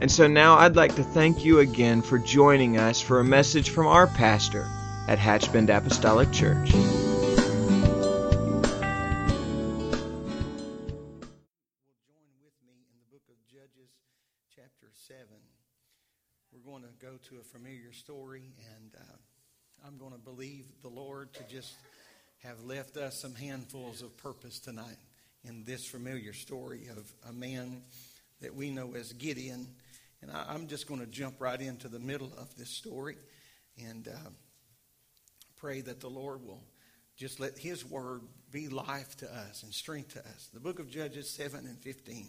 And so now I'd like to thank you again for joining us for a message from our pastor at Hatchbend Apostolic Church. join with me in the book of Judges, chapter 7. We're going to go to a familiar story, and uh, I'm going to believe the Lord to just have left us some handfuls of purpose tonight in this familiar story of a man that we know as Gideon. And I, I'm just going to jump right into the middle of this story and uh, pray that the Lord will just let His word be life to us and strength to us. The book of Judges 7 and 15.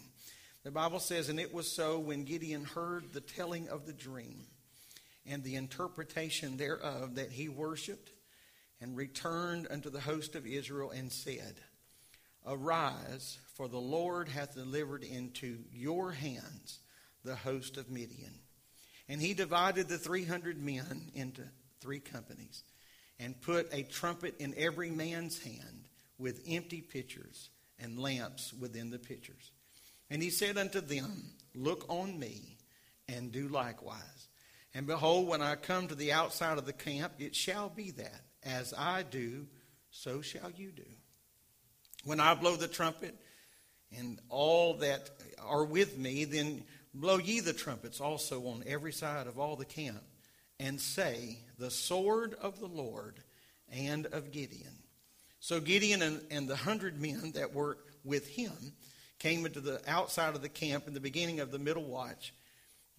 The Bible says, And it was so when Gideon heard the telling of the dream and the interpretation thereof that he worshiped and returned unto the host of Israel and said, Arise, for the Lord hath delivered into your hands the host of Midian. And he divided the three hundred men into three companies, and put a trumpet in every man's hand with empty pitchers and lamps within the pitchers. And he said unto them, Look on me, and do likewise. And behold, when I come to the outside of the camp, it shall be that, as I do, so shall you do. When I blow the trumpet, and all that are with me, then blow ye the trumpets also on every side of all the camp, and say, The sword of the Lord and of Gideon. So Gideon and, and the hundred men that were with him came into the outside of the camp in the beginning of the middle watch.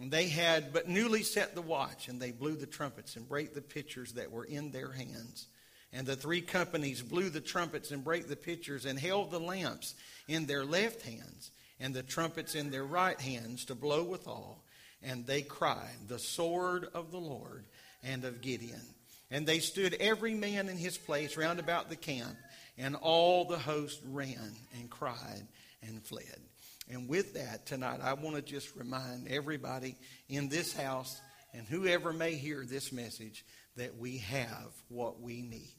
And they had but newly set the watch, and they blew the trumpets and brake the pitchers that were in their hands. And the three companies blew the trumpets and brake the pitchers and held the lamps in their left hands and the trumpets in their right hands to blow withal. And they cried, The sword of the Lord and of Gideon. And they stood every man in his place round about the camp, and all the host ran and cried and fled. And with that, tonight, I want to just remind everybody in this house and whoever may hear this message that we have what we need.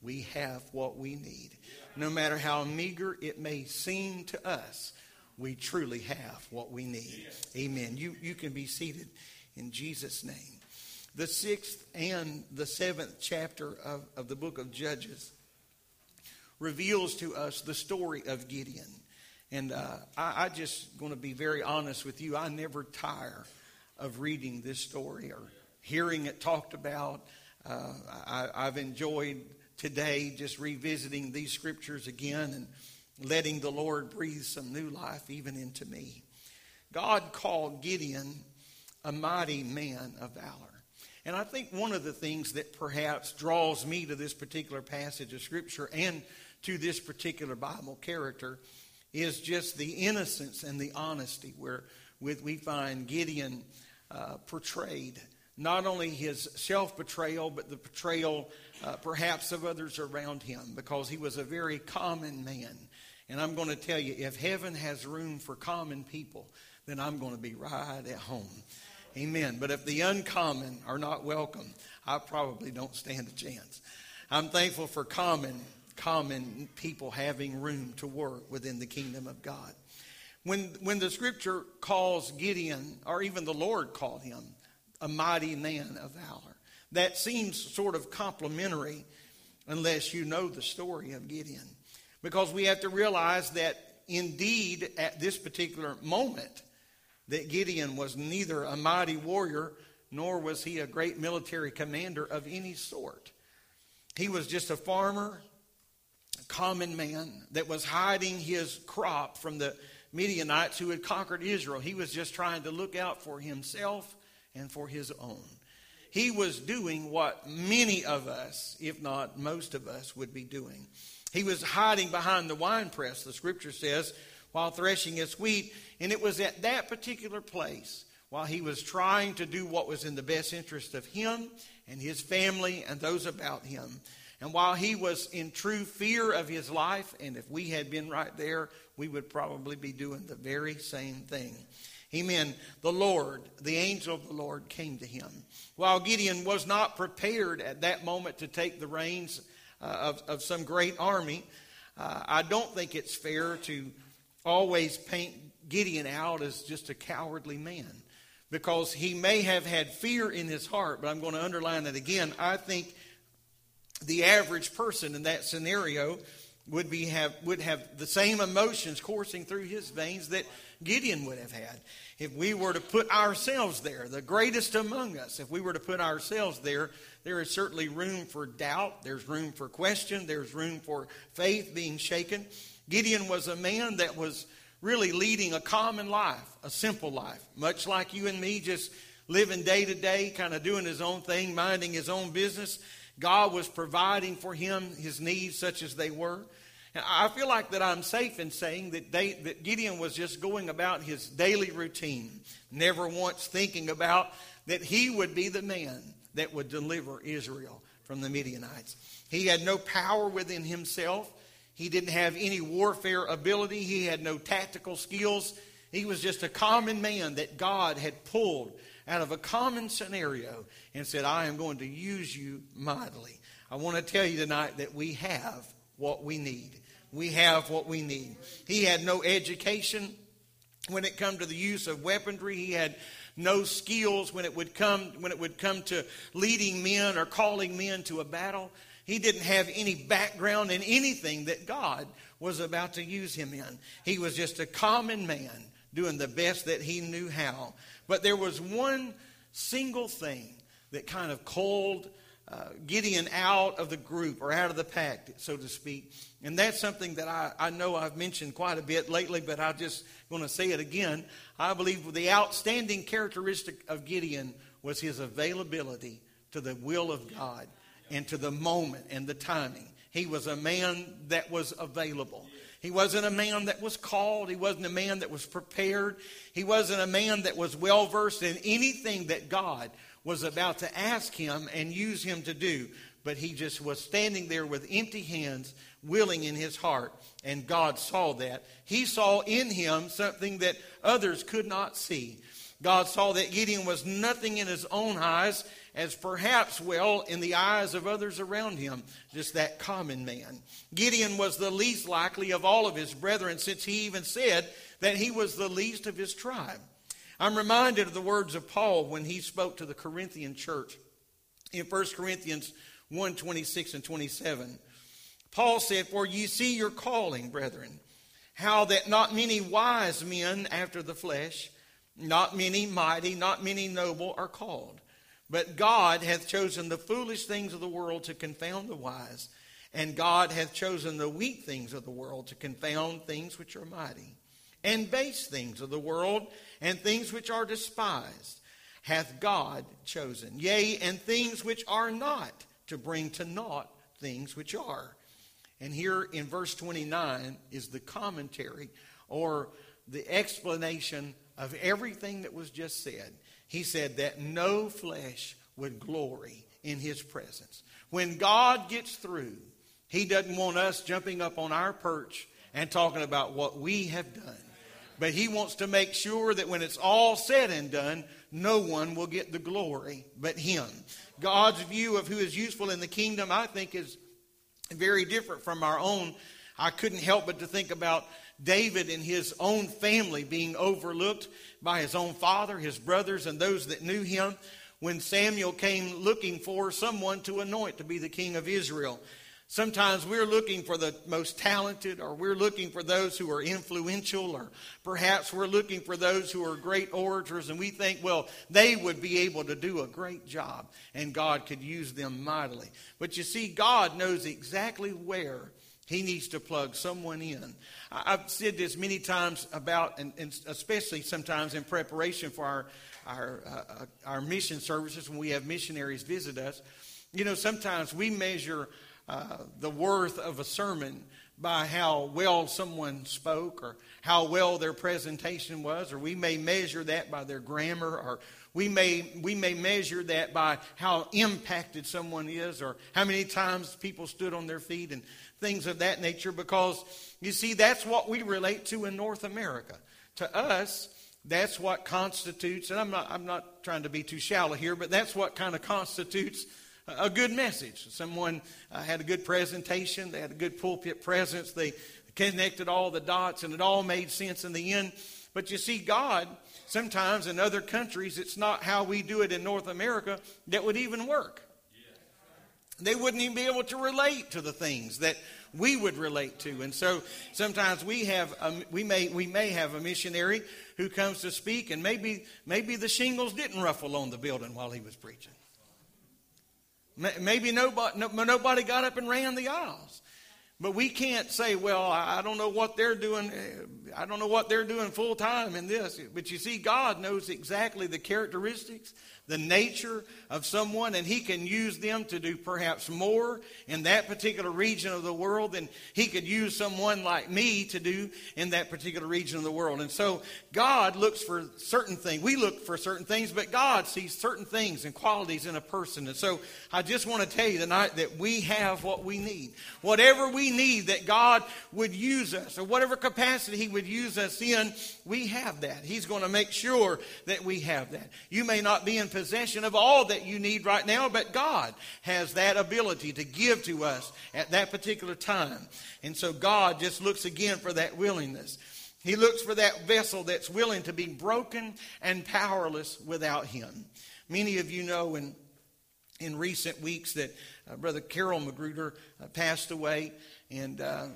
We have what we need. No matter how meager it may seem to us, we truly have what we need. Amen. You, you can be seated in Jesus' name. The sixth and the seventh chapter of, of the book of Judges reveals to us the story of Gideon. And uh, I, I just going to be very honest with you. I never tire of reading this story or hearing it talked about. Uh, I, I've enjoyed today just revisiting these scriptures again and letting the Lord breathe some new life even into me. God called Gideon a mighty man of valor. And I think one of the things that perhaps draws me to this particular passage of Scripture and to this particular Bible character is just the innocence and the honesty where with we find Gideon uh, portrayed not only his self betrayal, but the betrayal uh, perhaps of others around him, because he was a very common man. And I'm going to tell you, if heaven has room for common people, then I'm going to be right at home. Amen. But if the uncommon are not welcome, I probably don't stand a chance. I'm thankful for common, common people having room to work within the kingdom of God. When, when the scripture calls Gideon, or even the Lord called him, a mighty man of valor, that seems sort of complimentary unless you know the story of Gideon. Because we have to realize that indeed, at this particular moment, that Gideon was neither a mighty warrior nor was he a great military commander of any sort. He was just a farmer, a common man that was hiding his crop from the Midianites who had conquered Israel. He was just trying to look out for himself and for his own. He was doing what many of us, if not most of us, would be doing. He was hiding behind the winepress, the scripture says, while threshing his wheat. And it was at that particular place while he was trying to do what was in the best interest of him and his family and those about him. And while he was in true fear of his life, and if we had been right there, we would probably be doing the very same thing. Amen. The Lord, the angel of the Lord came to him. While Gideon was not prepared at that moment to take the reins of, of some great army, uh, I don't think it's fair to always paint Gideon out as just a cowardly man because he may have had fear in his heart, but I'm going to underline that again. I think the average person in that scenario would be have would have the same emotions coursing through his veins that Gideon would have had. If we were to put ourselves there, the greatest among us, if we were to put ourselves there, there is certainly room for doubt, there's room for question, there's room for faith being shaken. Gideon was a man that was really leading a common life, a simple life, much like you and me, just living day to day, kind of doing his own thing, minding his own business. God was providing for him his needs, such as they were. And I feel like that I'm safe in saying that, they, that Gideon was just going about his daily routine, never once thinking about that he would be the man that would deliver Israel from the Midianites. He had no power within himself. He didn't have any warfare ability. He had no tactical skills. He was just a common man that God had pulled out of a common scenario and said, I am going to use you mightily. I want to tell you tonight that we have what we need. We have what we need. He had no education when it come to the use of weaponry. He had no skills when it would come when it would come to leading men or calling men to a battle. He didn't have any background in anything that God was about to use him in. He was just a common man doing the best that he knew how. But there was one single thing that kind of called uh, Gideon out of the group or out of the pack, so to speak. And that's something that I, I know I've mentioned quite a bit lately, but I just want to say it again. I believe the outstanding characteristic of Gideon was his availability to the will of God and to the moment and the timing. He was a man that was available. He wasn't a man that was called. He wasn't a man that was prepared. He wasn't a man that was well versed in anything that God was about to ask him and use him to do. But he just was standing there with empty hands, willing in his heart. And God saw that. He saw in him something that others could not see. God saw that Gideon was nothing in his own eyes as perhaps well in the eyes of others around him, just that common man. Gideon was the least likely of all of his brethren, since he even said that he was the least of his tribe. I'm reminded of the words of Paul when he spoke to the Corinthian church in 1 Corinthians 1 26 and 27. Paul said, For ye see your calling, brethren, how that not many wise men after the flesh, not many mighty, not many noble are called. But God hath chosen the foolish things of the world to confound the wise, and God hath chosen the weak things of the world to confound things which are mighty, and base things of the world, and things which are despised, hath God chosen. Yea, and things which are not, to bring to naught things which are. And here in verse 29 is the commentary or the explanation of everything that was just said he said that no flesh would glory in his presence. When God gets through, he doesn't want us jumping up on our perch and talking about what we have done. But he wants to make sure that when it's all said and done, no one will get the glory but him. God's view of who is useful in the kingdom, I think, is very different from our own. I couldn't help but to think about David and his own family being overlooked by his own father, his brothers, and those that knew him when Samuel came looking for someone to anoint to be the king of Israel. Sometimes we're looking for the most talented, or we're looking for those who are influential, or perhaps we're looking for those who are great orators, and we think, well, they would be able to do a great job, and God could use them mightily. But you see, God knows exactly where he needs to plug someone in. I've said this many times about, and, especially sometimes in preparation for our our uh, our mission services when we have missionaries visit us. You know, sometimes we measure uh, the worth of a sermon by how well someone spoke or how well their presentation was, or we may measure that by their grammar, or we may, we may measure that by how impacted someone is, or how many times people stood on their feet and things of that nature, because you see, that's what we relate to in North America. To us, that's what constitutes, and I'm not, I'm not trying to be too shallow here, but that's what kind of constitutes a good message. Someone uh, had a good presentation, they had a good pulpit presence, they connected all the dots, and it all made sense in the end. But you see, God, sometimes in other countries, it's not how we do it in North America that would even work. They wouldn't even be able to relate to the things that we would relate to. And so sometimes we have a, we may we may have a missionary who comes to speak, and maybe maybe the shingles didn't ruffle on the building while he was preaching. Maybe nobody, nobody got up and ran the aisles. But we can't say, well, I don't know what they're doing. I don't know what they're doing eh, full time in this. But you see, God knows exactly the characteristics the nature of someone, and he can use them to do perhaps more in that particular region of the world than he could use someone like me to do in that particular region of the world. And so God looks for certain things. We look for certain things, but God sees certain things and qualities in a person. And so I just want to tell you tonight that we have what we need. Whatever we need that God would use us, or whatever capacity he would use us in, we have that. He's going to make sure that we have that. You may not be in possession of all that you need right now, but God has that ability to give to us at that particular time. And so God just looks again for that willingness. He looks for that vessel that's willing to be broken and powerless without Him. Many of you know in, in recent weeks that uh, Brother Carroll McGruder uh, passed away, and uh, uh,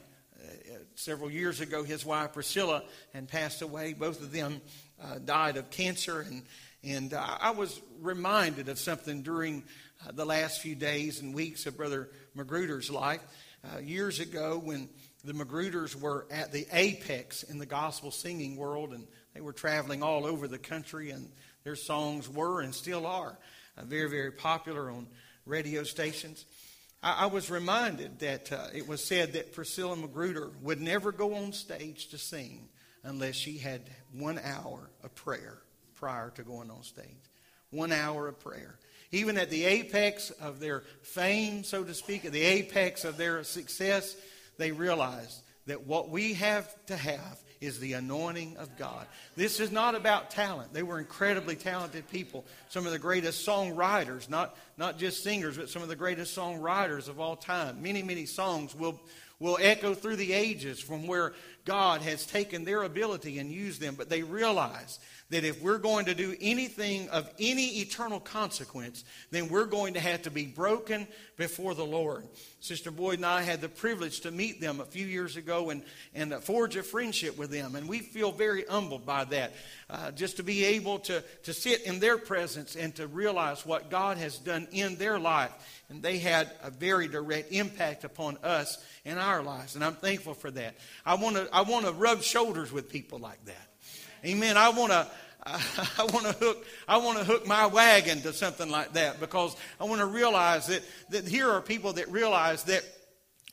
several years ago his wife Priscilla had passed away. Both of them uh, died of cancer, and and uh, I was reminded of something during uh, the last few days and weeks of Brother McGruder's life. Uh, years ago, when the McGruders were at the apex in the gospel singing world, and they were traveling all over the country, and their songs were and still are uh, very, very popular on radio stations. I, I was reminded that uh, it was said that Priscilla McGruder would never go on stage to sing unless she had one hour of prayer prior to going on stage. One hour of prayer. Even at the apex of their fame, so to speak, at the apex of their success, they realized that what we have to have is the anointing of God. This is not about talent. They were incredibly talented people. Some of the greatest songwriters, not, not just singers, but some of the greatest songwriters of all time. Many, many songs will, will echo through the ages from where God has taken their ability and used them. But they realize that if we're going to do anything of any eternal consequence, then we're going to have to be broken before the Lord. Sister Boyd and I had the privilege to meet them a few years ago and, and forge a friendship with them, and we feel very humbled by that. Uh, just to be able to, to sit in their presence and to realize what God has done in their life. And they had a very direct impact upon us in our lives, and I'm thankful for that. I want to I want to rub shoulders with people like that. Amen. I want to. I want to hook I want to hook my wagon to something like that because I want to realize that, that here are people that realize that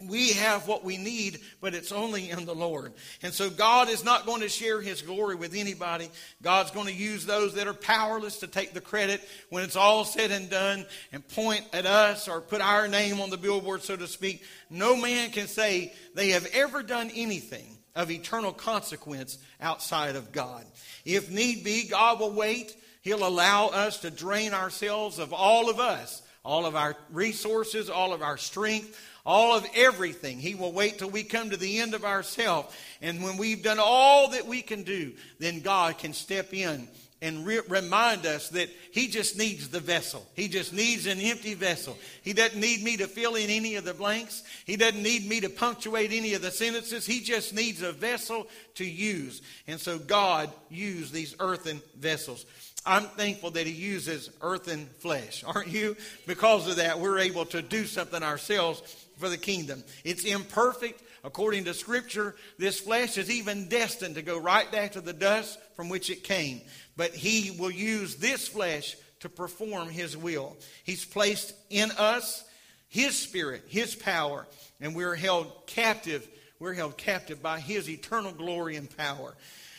we have what we need, but it's only in the Lord. And so God is not going to share his glory with anybody. God's going to use those that are powerless to take the credit when it's all said and done and point at us or put our name on the billboard, so to speak. No man can say they have ever done anything of eternal consequence outside of God. If need be, God will wait. He'll allow us to drain ourselves of all of us, all of our resources, all of our strength, all of everything. He will wait till we come to the end of ourselves. And when we've done all that we can do, then God can step in and re- remind us that he just needs the vessel. He just needs an empty vessel. He doesn't need me to fill in any of the blanks. He doesn't need me to punctuate any of the sentences. He just needs a vessel to use. And so God used these earthen vessels. I'm thankful that he uses earthen flesh, aren't you? Because of that, we're able to do something ourselves for the kingdom. It's imperfect. According to Scripture, this flesh is even destined to go right back to the dust from which it came but he will use this flesh to perform his will. He's placed in us his spirit, his power, and we're held captive we're held captive by his eternal glory and power.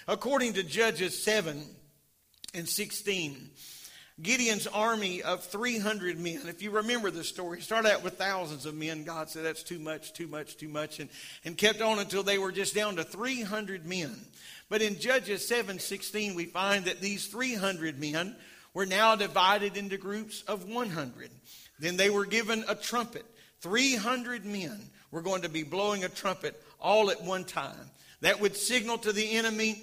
According to Judges 7 and 16, Gideon's army of 300 men. If you remember the story, started out with thousands of men. God said, That's too much, too much, too much, and, and kept on until they were just down to 300 men. But in Judges 7 16, we find that these 300 men were now divided into groups of 100. Then they were given a trumpet. 300 men were going to be blowing a trumpet all at one time. That would signal to the enemy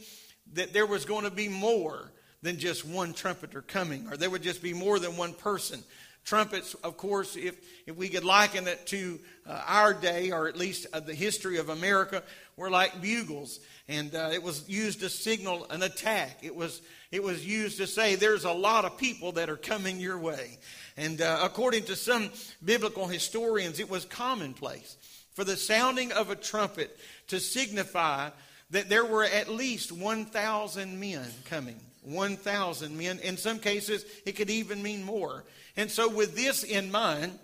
that there was going to be more than just one trumpeter coming, or there would just be more than one person. Trumpets, of course, if, if we could liken it to uh, our day, or at least uh, the history of America, were like bugles. And uh, it was used to signal an attack. It was, it was used to say, there's a lot of people that are coming your way. And uh, according to some biblical historians, it was commonplace for the sounding of a trumpet to signify that there were at least 1,000 men coming. 1,000 men. In some cases, it could even mean more. And so, with this in mind,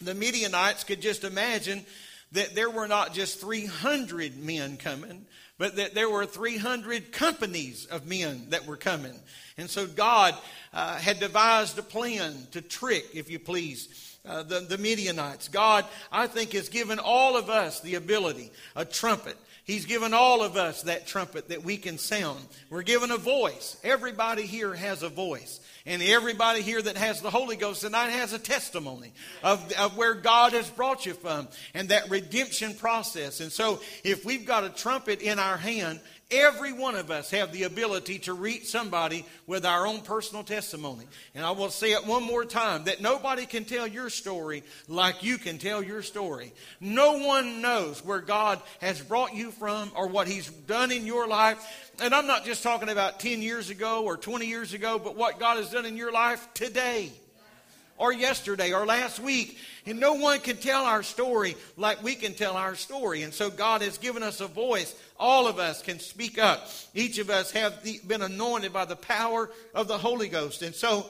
the Midianites could just imagine that there were not just 300 men coming, but that there were 300 companies of men that were coming. And so, God uh, had devised a plan to trick, if you please, uh, the, the Midianites. God, I think, has given all of us the ability, a trumpet. He's given all of us that trumpet that we can sound. We're given a voice. Everybody here has a voice. And everybody here that has the Holy Ghost tonight has a testimony of, of where God has brought you from and that redemption process. And so, if we've got a trumpet in our hand, Every one of us have the ability to reach somebody with our own personal testimony. And I will say it one more time that nobody can tell your story like you can tell your story. No one knows where God has brought you from or what He's done in your life. And I'm not just talking about 10 years ago or 20 years ago, but what God has done in your life today or yesterday or last week. And no one can tell our story like we can tell our story. And so God has given us a voice. All of us can speak up. Each of us have been anointed by the power of the Holy Ghost. And so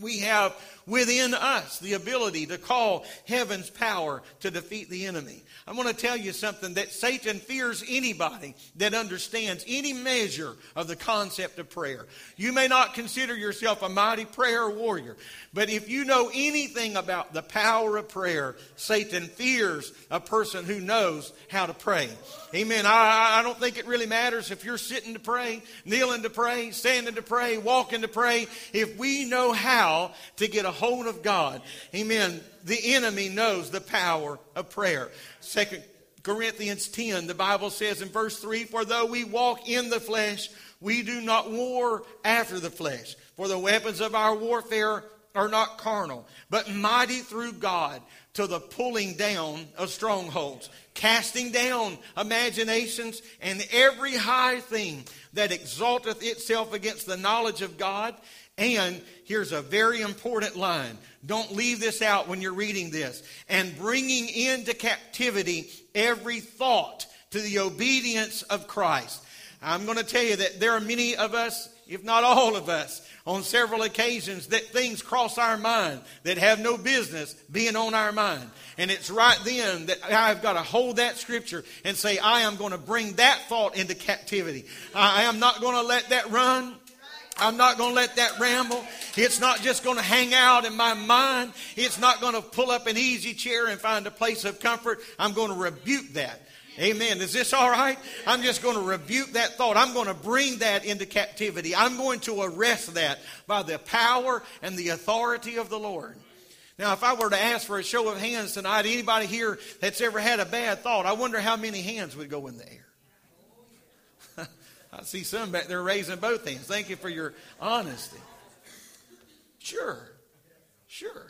we have within us the ability to call heaven's power to defeat the enemy. I want to tell you something that Satan fears anybody that understands any measure of the concept of prayer. You may not consider yourself a mighty prayer warrior, but if you know anything about the power of prayer, Satan fears a person who knows how to pray. Amen. I, I don't think it really matters if you're sitting to pray, kneeling to pray, standing to pray, walking to pray. If we know how to get a hold of God, amen, the enemy knows the power of prayer. Second Corinthians 10, the Bible says in verse 3 For though we walk in the flesh, we do not war after the flesh. For the weapons of our warfare are not carnal, but mighty through God to the pulling down of strongholds, casting down imaginations and every high thing that exalteth itself against the knowledge of God. And here's a very important line don't leave this out when you're reading this. And bringing into captivity every thought to the obedience of Christ. I'm going to tell you that there are many of us, if not all of us, on several occasions that things cross our mind that have no business being on our mind. And it's right then that I've got to hold that scripture and say, I am going to bring that thought into captivity. I am not going to let that run. I'm not going to let that ramble. It's not just going to hang out in my mind. It's not going to pull up an easy chair and find a place of comfort. I'm going to rebuke that. Amen. Is this all right? I'm just going to rebuke that thought. I'm going to bring that into captivity. I'm going to arrest that by the power and the authority of the Lord. Now, if I were to ask for a show of hands tonight, anybody here that's ever had a bad thought, I wonder how many hands would go in the air. I see some back there raising both hands. Thank you for your honesty. Sure. Sure.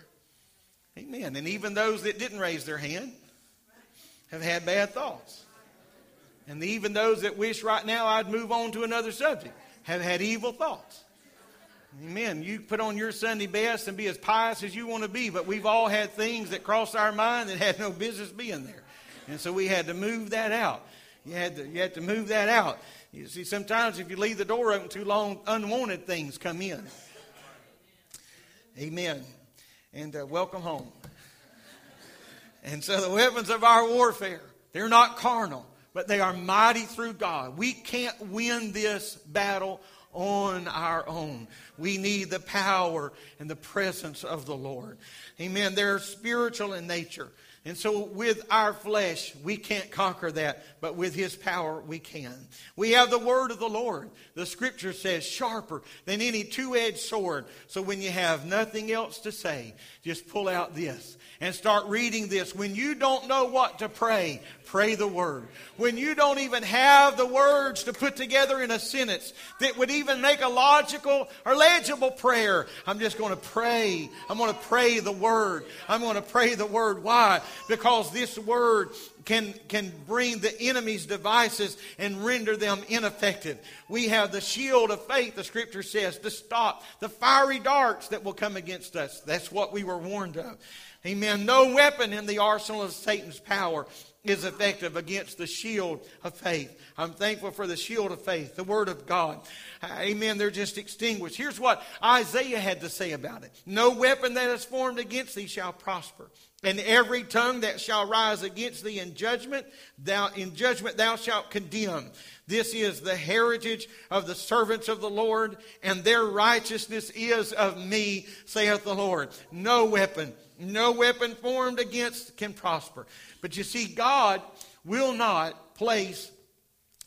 Amen. And even those that didn't raise their hand have had bad thoughts. And even those that wish right now I'd move on to another subject have had evil thoughts. Amen. You put on your Sunday best and be as pious as you want to be, but we've all had things that crossed our mind that had no business being there. And so we had to move that out. You had to, you had to move that out. You see, sometimes if you leave the door open too long, unwanted things come in. Amen. And uh, welcome home. And so the weapons of our warfare, they're not carnal, but they are mighty through God. We can't win this battle on our own. We need the power and the presence of the Lord. Amen. They're spiritual in nature. And so, with our flesh, we can't conquer that, but with His power, we can. We have the word of the Lord. The scripture says, sharper than any two edged sword. So, when you have nothing else to say, just pull out this and start reading this. When you don't know what to pray, pray the word. When you don't even have the words to put together in a sentence that would even make a logical or legible prayer, I'm just going to pray. I'm going to pray the word. I'm going to pray the word. Why? Because this word can, can bring the enemy's devices and render them ineffective. We have the shield of faith, the scripture says, to stop the fiery darts that will come against us. That's what we were warned of. Amen. No weapon in the arsenal of Satan's power is effective against the shield of faith. I'm thankful for the shield of faith, the Word of God. Amen. They're just extinguished. Here's what Isaiah had to say about it No weapon that is formed against thee shall prosper. And every tongue that shall rise against thee in judgment, thou in judgment thou shalt condemn. This is the heritage of the servants of the Lord, and their righteousness is of me, saith the Lord. No weapon no weapon formed against can prosper. But you see, God will not place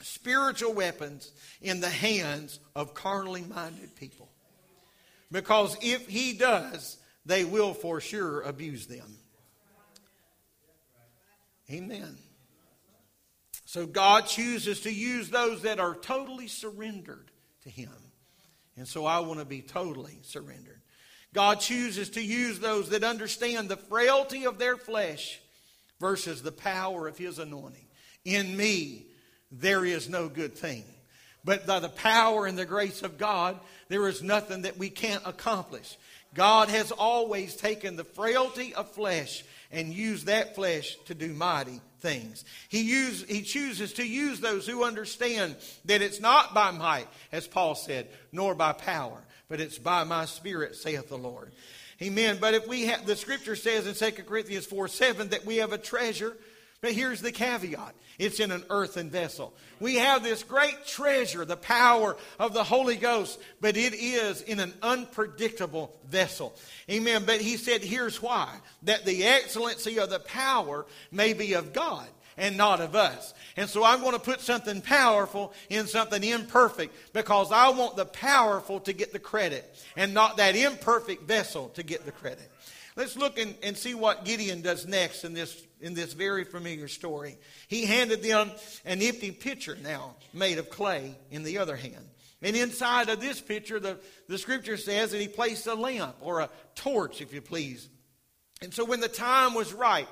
spiritual weapons in the hands of carnally minded people. Because if He does, they will for sure abuse them. Amen. So God chooses to use those that are totally surrendered to Him. And so I want to be totally surrendered. God chooses to use those that understand the frailty of their flesh versus the power of His anointing. In me, there is no good thing. But by the power and the grace of God, there is nothing that we can't accomplish. God has always taken the frailty of flesh and used that flesh to do mighty things. He, use, he chooses to use those who understand that it's not by might, as Paul said, nor by power, but it's by my spirit, saith the Lord. Amen. But if we have, the scripture says in 2 Corinthians 4 7 that we have a treasure. But here's the caveat it's in an earthen vessel. We have this great treasure, the power of the Holy Ghost, but it is in an unpredictable vessel. Amen. But he said, here's why that the excellency of the power may be of God and not of us. And so I'm going to put something powerful in something imperfect because I want the powerful to get the credit and not that imperfect vessel to get the credit. Let's look and, and see what Gideon does next in this, in this very familiar story. He handed them an empty pitcher now made of clay in the other hand. And inside of this pitcher, the, the scripture says that he placed a lamp or a torch, if you please. And so when the time was right,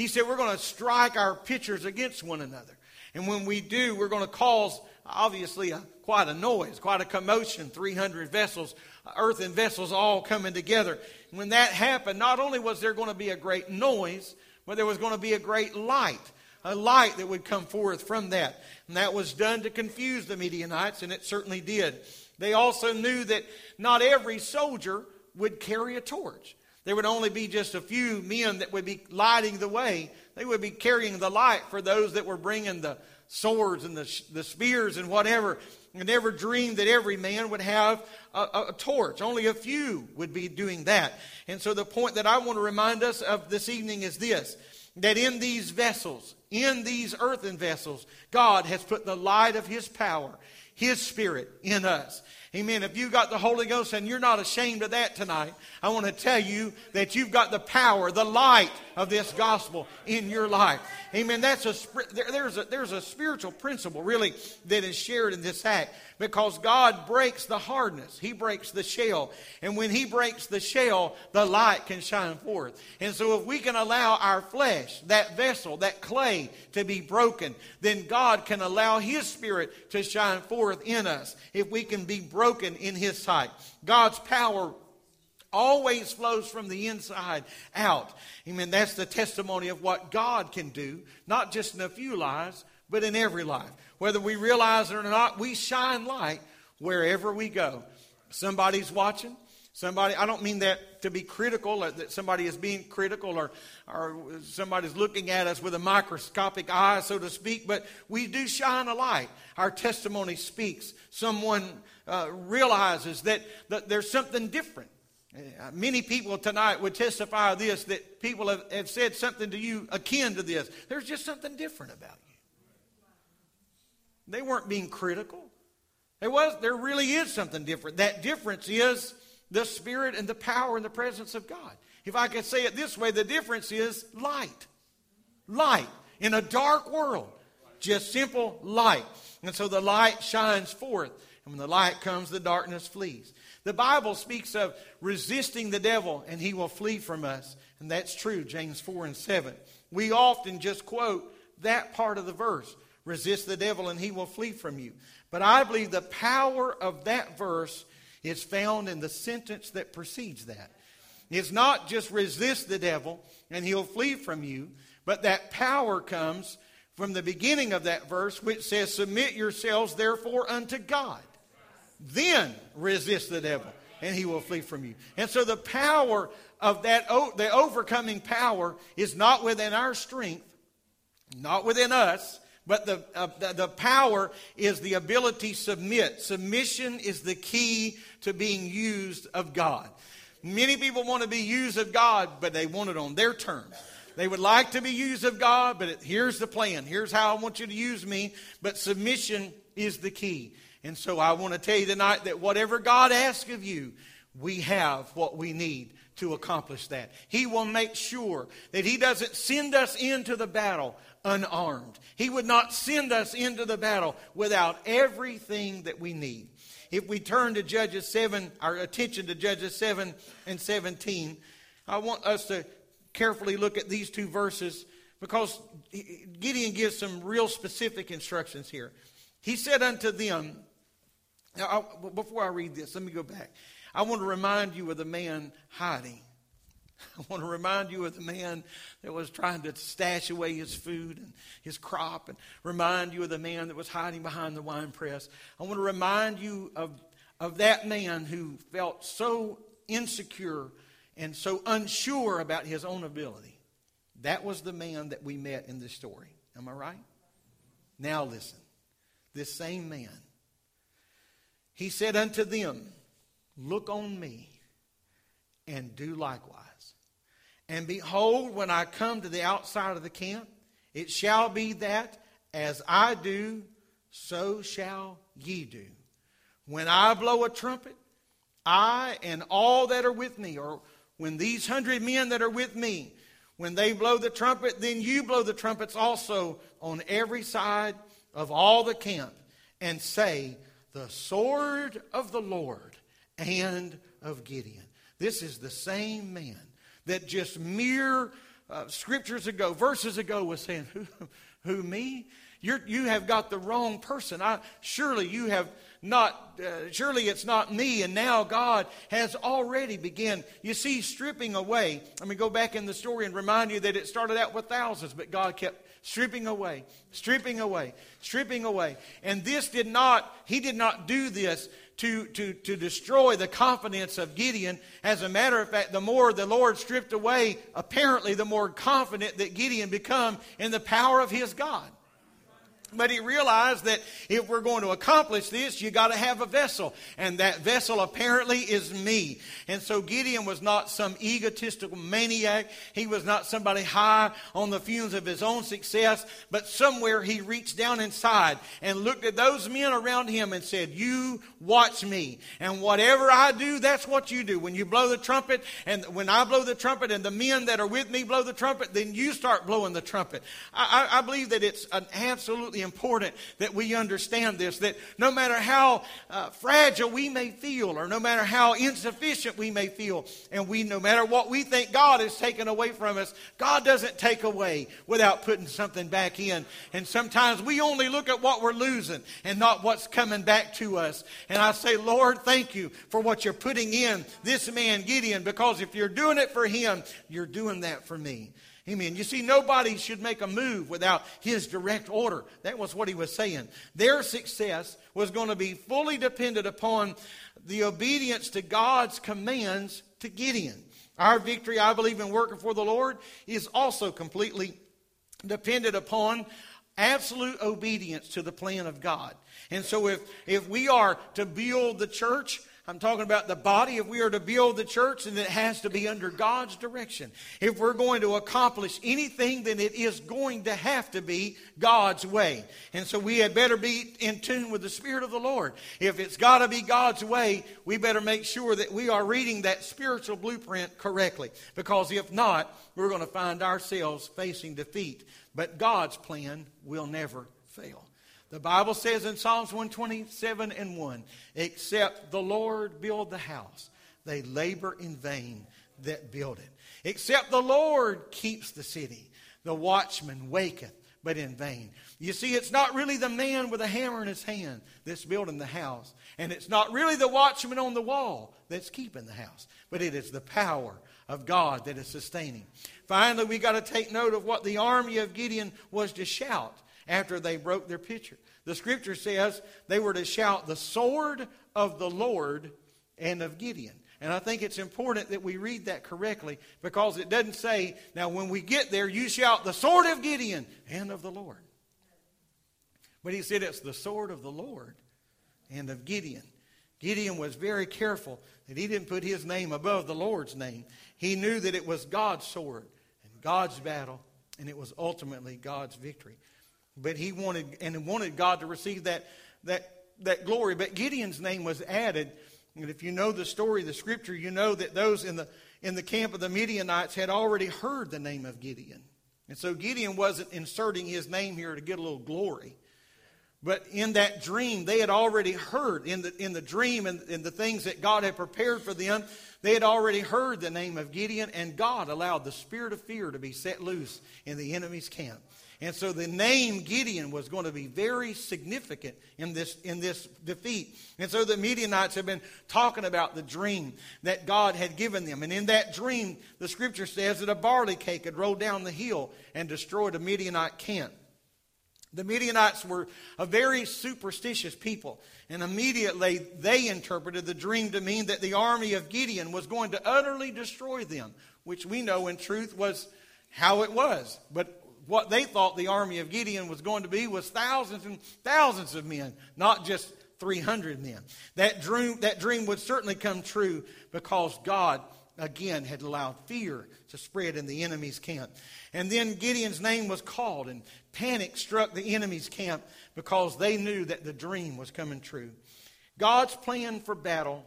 he said, We're going to strike our pitchers against one another. And when we do, we're going to cause, obviously, a, quite a noise, quite a commotion 300 vessels, earthen vessels all coming together. When that happened, not only was there going to be a great noise, but there was going to be a great light, a light that would come forth from that. And that was done to confuse the Midianites, and it certainly did. They also knew that not every soldier would carry a torch. There would only be just a few men that would be lighting the way. They would be carrying the light for those that were bringing the swords and the, the spears and whatever. And never dreamed that every man would have a, a, a torch. Only a few would be doing that. And so the point that I want to remind us of this evening is this that in these vessels, in these earthen vessels, God has put the light of His power, His Spirit in us. Amen. If you got the Holy Ghost and you're not ashamed of that tonight, I want to tell you that you've got the power, the light of this gospel in your life. Amen. That's a there's a there's a spiritual principle really that is shared in this act because God breaks the hardness. He breaks the shell. And when he breaks the shell, the light can shine forth. And so if we can allow our flesh, that vessel, that clay to be broken, then God can allow his spirit to shine forth in us if we can be broken in His sight. God's power always flows from the inside out. Amen. That's the testimony of what God can do, not just in a few lives, but in every life. Whether we realize it or not, we shine light wherever we go. Somebody's watching. Somebody, I don't mean that to be critical, or that somebody is being critical, or, or somebody's looking at us with a microscopic eye, so to speak, but we do shine a light. Our testimony speaks. Someone uh, realizes that, that there's something different. Uh, many people tonight would testify this that people have, have said something to you akin to this. There's just something different about you. They weren't being critical. There was there really is something different. That difference is the spirit and the power and the presence of God. If I could say it this way, the difference is light. Light in a dark world. Just simple light. And so the light shines forth. And when the light comes, the darkness flees. The Bible speaks of resisting the devil and he will flee from us. And that's true, James 4 and 7. We often just quote that part of the verse resist the devil and he will flee from you. But I believe the power of that verse is found in the sentence that precedes that. It's not just resist the devil and he'll flee from you, but that power comes from the beginning of that verse, which says, Submit yourselves therefore unto God. Then resist the devil and he will flee from you. And so the power of that, the overcoming power is not within our strength, not within us, but the, uh, the, the, power is the ability submit. Submission is the key to being used of God. Many people want to be used of God, but they want it on their terms. They would like to be used of God, but it, here's the plan. Here's how I want you to use me. But submission is the key. And so I want to tell you tonight that whatever God asks of you, we have what we need to accomplish that. He will make sure that He doesn't send us into the battle unarmed. He would not send us into the battle without everything that we need. If we turn to Judges 7, our attention to Judges 7 and 17, I want us to carefully look at these two verses because Gideon gives some real specific instructions here. He said unto them, now, before I read this, let me go back. I want to remind you of the man hiding. I want to remind you of the man that was trying to stash away his food and his crop, and remind you of the man that was hiding behind the wine press. I want to remind you of, of that man who felt so insecure and so unsure about his own ability. That was the man that we met in this story. Am I right? Now listen. This same man, he said unto them, Look on me and do likewise. And behold, when I come to the outside of the camp, it shall be that as I do, so shall ye do. When I blow a trumpet, I and all that are with me, or when these hundred men that are with me, when they blow the trumpet, then you blow the trumpets also on every side of all the camp, and say, The sword of the Lord and of Gideon. This is the same man that just mere uh, scriptures ago, verses ago, was saying, Who, who me? You're, you have got the wrong person. I, surely you have not, uh, surely it's not me. And now God has already begun, you see, stripping away. Let me go back in the story and remind you that it started out with thousands, but God kept stripping away, stripping away, stripping away. And this did not, he did not do this to, to, to destroy the confidence of Gideon. As a matter of fact, the more the Lord stripped away, apparently the more confident that Gideon become in the power of his God. But he realized that if we're going to accomplish this, you got to have a vessel. And that vessel apparently is me. And so Gideon was not some egotistical maniac. He was not somebody high on the fumes of his own success. But somewhere he reached down inside and looked at those men around him and said, You watch me. And whatever I do, that's what you do. When you blow the trumpet, and when I blow the trumpet, and the men that are with me blow the trumpet, then you start blowing the trumpet. I, I, I believe that it's an absolutely important that we understand this that no matter how uh, fragile we may feel, or no matter how insufficient we may feel, and we, no matter what we think God has taken away from us, God doesn't take away without putting something back in. And sometimes we only look at what we're losing and not what's coming back to us. And I say, Lord, thank you for what you're putting in this man, Gideon, because if you're doing it for him, you're doing that for me. Amen. You see, nobody should make a move without his direct order. That was what he was saying. Their success was going to be fully dependent upon the obedience to God's commands to Gideon. Our victory, I believe, in working for the Lord is also completely dependent upon absolute obedience to the plan of God. And so if, if we are to build the church, I'm talking about the body. If we are to build the church, then it has to be under God's direction. If we're going to accomplish anything, then it is going to have to be God's way. And so we had better be in tune with the Spirit of the Lord. If it's got to be God's way, we better make sure that we are reading that spiritual blueprint correctly. Because if not, we're going to find ourselves facing defeat. But God's plan will never fail. The Bible says in Psalms 127 and 1 Except the Lord build the house, they labor in vain that build it. Except the Lord keeps the city, the watchman waketh, but in vain. You see, it's not really the man with a hammer in his hand that's building the house, and it's not really the watchman on the wall that's keeping the house, but it is the power of God that is sustaining. Finally, we got to take note of what the army of Gideon was to shout after they broke their pitcher. The scripture says they were to shout the sword of the Lord and of Gideon. And I think it's important that we read that correctly because it doesn't say, now when we get there, you shout the sword of Gideon and of the Lord. But he said it's the sword of the Lord and of Gideon. Gideon was very careful that he didn't put his name above the Lord's name. He knew that it was God's sword and God's battle, and it was ultimately God's victory. But he wanted and wanted God to receive that that that glory. But Gideon's name was added. And if you know the story the scripture, you know that those in the in the camp of the Midianites had already heard the name of Gideon. And so Gideon wasn't inserting his name here to get a little glory. But in that dream, they had already heard, in the, in the dream and in the things that God had prepared for them, they had already heard the name of Gideon, and God allowed the spirit of fear to be set loose in the enemy's camp. And so the name Gideon was going to be very significant in this, in this defeat. And so the Midianites have been talking about the dream that God had given them. And in that dream, the scripture says that a barley cake had rolled down the hill and destroyed a Midianite camp. The Midianites were a very superstitious people, and immediately they interpreted the dream to mean that the army of Gideon was going to utterly destroy them, which we know in truth was how it was. But what they thought the army of Gideon was going to be was thousands and thousands of men, not just 300 men. That dream, that dream would certainly come true because God, again, had allowed fear to spread in the enemy's camp. And then Gideon's name was called, and panic struck the enemy's camp because they knew that the dream was coming true. God's plan for battle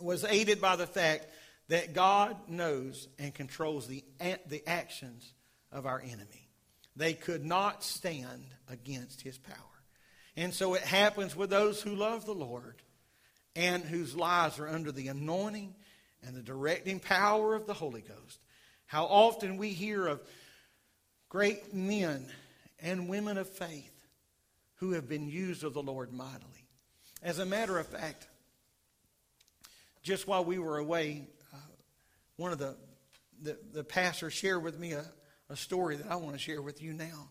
was aided by the fact that God knows and controls the, the actions of our enemy. They could not stand against his power. And so it happens with those who love the Lord and whose lives are under the anointing and the directing power of the Holy Ghost. How often we hear of great men and women of faith who have been used of the Lord mightily. As a matter of fact, just while we were away, uh, one of the, the, the pastors shared with me a, a story that I want to share with you now.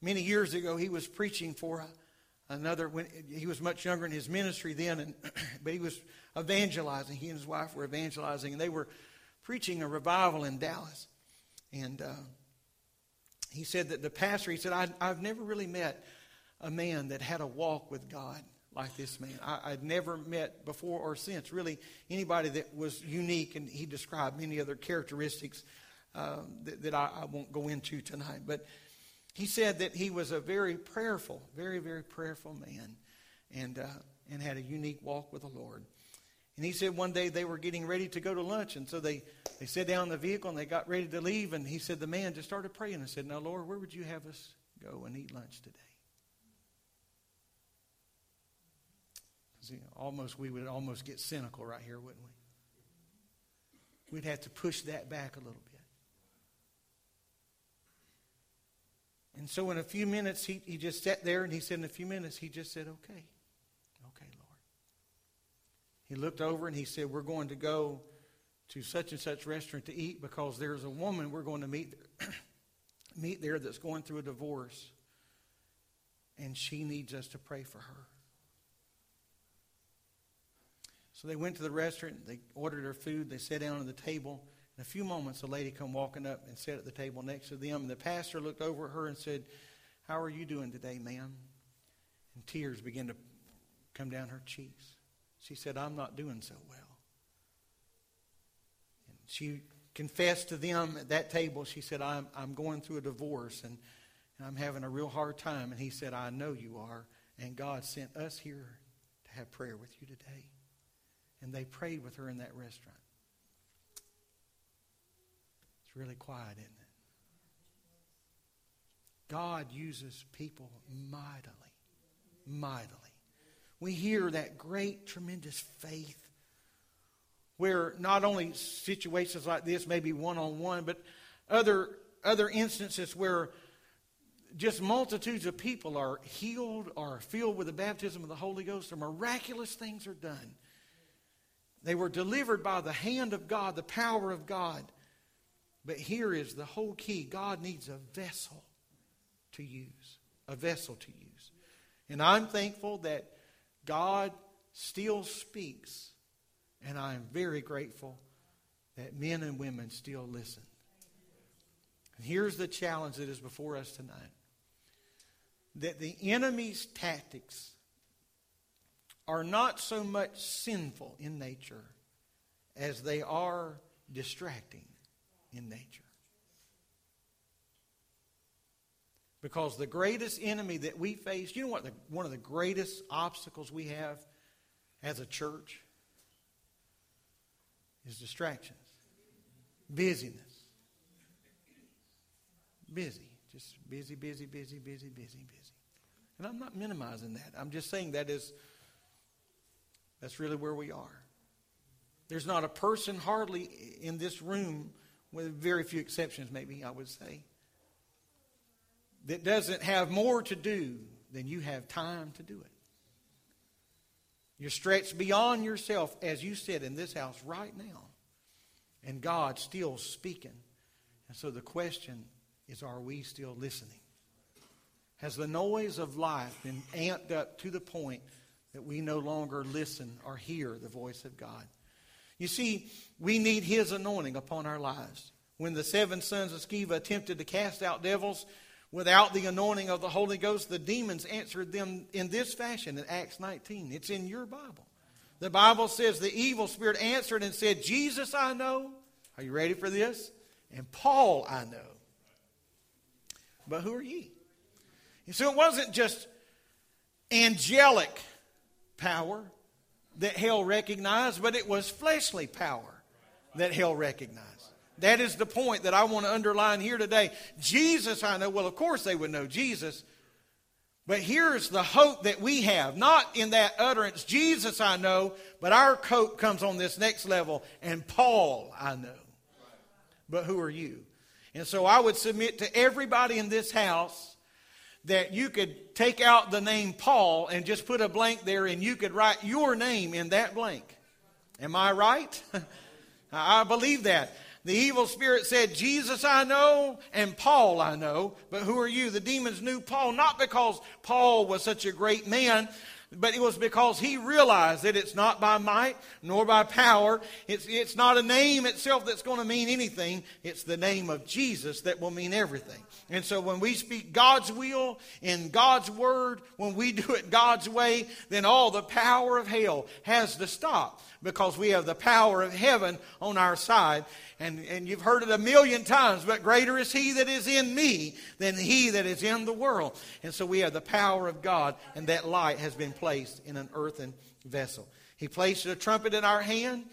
Many years ago, he was preaching for a, another, when he was much younger in his ministry then, and, but he was evangelizing. He and his wife were evangelizing, and they were preaching a revival in Dallas. And uh, he said that the pastor, he said, I, I've never really met a man that had a walk with God like this man. I, would never met before or since really anybody that was unique, and he described many other characteristics um, that, that I, I, won't go into tonight. But he said that he was a very prayerful, very, very prayerful man and, uh, and had a unique walk with the Lord. And he said one day they were getting ready to go to lunch, and so they, they sat down in the vehicle and they got ready to leave. And he said the man just started praying and said, Now, Lord, where would you have us go and eat lunch today? See, almost we would almost get cynical right here, wouldn't we? We'd have to push that back a little bit. And so in a few minutes, he, he just sat there and he said, in a few minutes, he just said, okay. Okay, Lord. He looked over and he said, we're going to go to such and such restaurant to eat because there's a woman we're going to meet meet there that's going through a divorce and she needs us to pray for her. So they went to the restaurant, they ordered her food, they sat down at the table. In a few moments, a lady come walking up and sat at the table next to them. And the pastor looked over at her and said, How are you doing today, ma'am? And tears began to come down her cheeks. She said, I'm not doing so well. And she confessed to them at that table, she said, I'm, I'm going through a divorce and, and I'm having a real hard time. And he said, I know you are. And God sent us here to have prayer with you today. And they prayed with her in that restaurant. It's really quiet, isn't it? God uses people mightily, mightily. We hear that great, tremendous faith where not only situations like this maybe one on one, but other, other instances where just multitudes of people are healed or filled with the baptism of the Holy Ghost, or miraculous things are done. They were delivered by the hand of God, the power of God. But here is the whole key God needs a vessel to use, a vessel to use. And I'm thankful that God still speaks and I am very grateful that men and women still listen. And here's the challenge that is before us tonight that the enemy's tactics are not so much sinful in nature as they are distracting in nature. Because the greatest enemy that we face, you know what the, one of the greatest obstacles we have as a church? is distractions, busyness. Busy. Just busy, busy, busy, busy, busy, busy. And I'm not minimizing that. I'm just saying that is that's really where we are. There's not a person hardly in this room, with very few exceptions, maybe I would say, that doesn't have more to do than you have time to do it. You're stretched beyond yourself, as you sit in this house right now. And God's still speaking. And so the question is are we still listening? Has the noise of life been amped up to the point that we no longer listen or hear the voice of God? You see, we need His anointing upon our lives. When the seven sons of Sceva attempted to cast out devils, Without the anointing of the Holy Ghost, the demons answered them in this fashion in Acts 19. It's in your Bible. The Bible says the evil spirit answered and said, Jesus I know. Are you ready for this? And Paul I know. But who are ye? And so it wasn't just angelic power that hell recognized, but it was fleshly power that hell recognized. That is the point that I want to underline here today. Jesus, I know, well, of course they would know Jesus. But here's the hope that we have. Not in that utterance, Jesus, I know, but our coat comes on this next level, and Paul, I know. But who are you? And so I would submit to everybody in this house that you could take out the name Paul and just put a blank there, and you could write your name in that blank. Am I right? I believe that. The evil spirit said, Jesus I know and Paul I know, but who are you? The demons knew Paul not because Paul was such a great man, but it was because he realized that it's not by might nor by power. It's, it's not a name itself that's going to mean anything. It's the name of Jesus that will mean everything. And so when we speak God's will in God's word, when we do it God's way, then all the power of hell has to stop because we have the power of heaven on our side. And, and you've heard it a million times, but greater is he that is in me than he that is in the world. And so we have the power of God, and that light has been placed in an earthen vessel. He placed a trumpet in our hand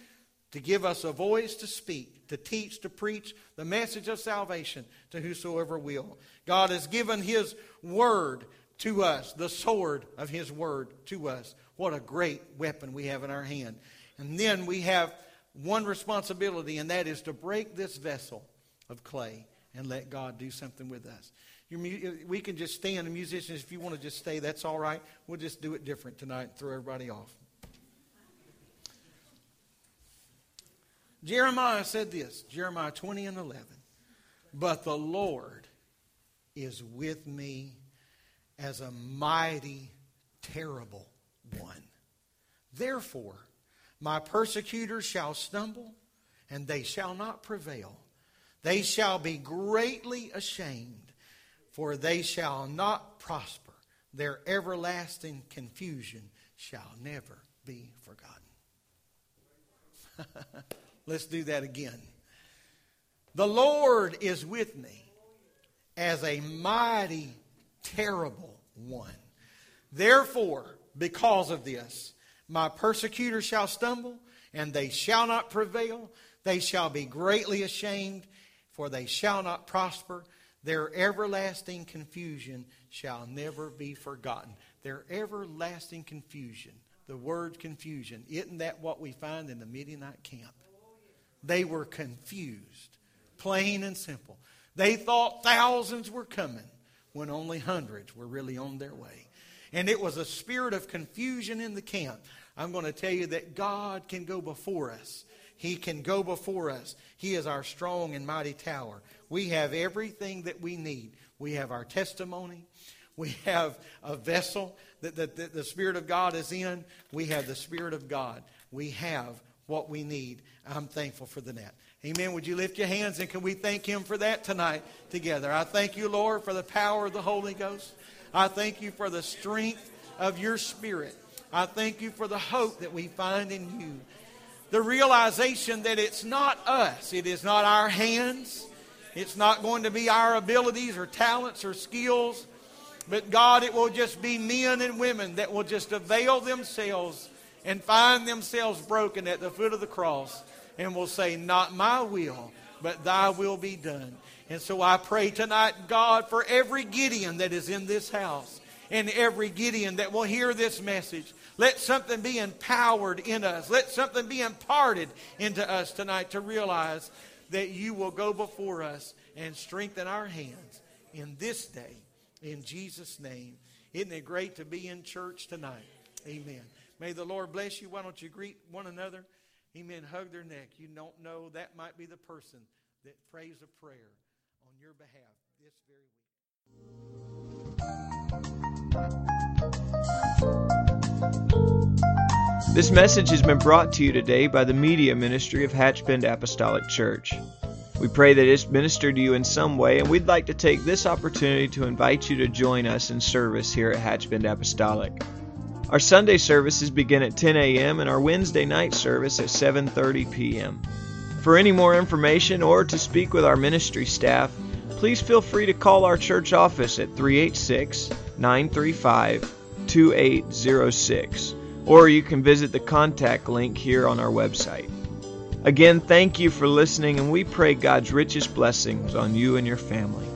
to give us a voice to speak, to teach, to preach the message of salvation to whosoever will. God has given his word to us, the sword of his word to us. What a great weapon we have in our hand. And then we have one responsibility, and that is to break this vessel of clay and let God do something with us. we can just stand, the musicians, if you want to just stay, that's all right. We'll just do it different tonight and throw everybody off. Jeremiah said this Jeremiah 20 and 11. But the Lord is with me as a mighty, terrible one. Therefore, my persecutors shall stumble, and they shall not prevail. They shall be greatly ashamed, for they shall not prosper. Their everlasting confusion shall never be forgotten. Let's do that again. The Lord is with me as a mighty, terrible one. Therefore, because of this, my persecutors shall stumble, and they shall not prevail. They shall be greatly ashamed, for they shall not prosper. Their everlasting confusion shall never be forgotten. Their everlasting confusion. The word confusion. Isn't that what we find in the Midianite camp? They were confused, plain and simple. They thought thousands were coming when only hundreds were really on their way. And it was a spirit of confusion in the camp. I'm going to tell you that God can go before us. He can go before us. He is our strong and mighty tower. We have everything that we need. We have our testimony. We have a vessel that, that, that the Spirit of God is in. We have the Spirit of God. We have what we need. I'm thankful for the net. Amen. Would you lift your hands and can we thank Him for that tonight together? I thank you, Lord, for the power of the Holy Ghost. I thank you for the strength of your Spirit. I thank you for the hope that we find in you. The realization that it's not us, it is not our hands, it's not going to be our abilities or talents or skills, but God, it will just be men and women that will just avail themselves and find themselves broken at the foot of the cross and will say, Not my will, but thy will be done. And so I pray tonight, God, for every Gideon that is in this house and every Gideon that will hear this message. Let something be empowered in us. Let something be imparted into us tonight to realize that you will go before us and strengthen our hands in this day. In Jesus' name. Isn't it great to be in church tonight? Amen. May the Lord bless you. Why don't you greet one another? Amen. Hug their neck. You don't know that might be the person that prays a prayer your behalf this very week. This message has been brought to you today by the Media Ministry of Hatchbend Apostolic Church. We pray that it's ministered to you in some way, and we'd like to take this opportunity to invite you to join us in service here at Hatchbend Apostolic. Our Sunday services begin at 10 a.m. and our Wednesday night service at 7:30 p.m. For any more information or to speak with our ministry staff, please feel free to call our church office at 386 935 2806, or you can visit the contact link here on our website. Again, thank you for listening, and we pray God's richest blessings on you and your family.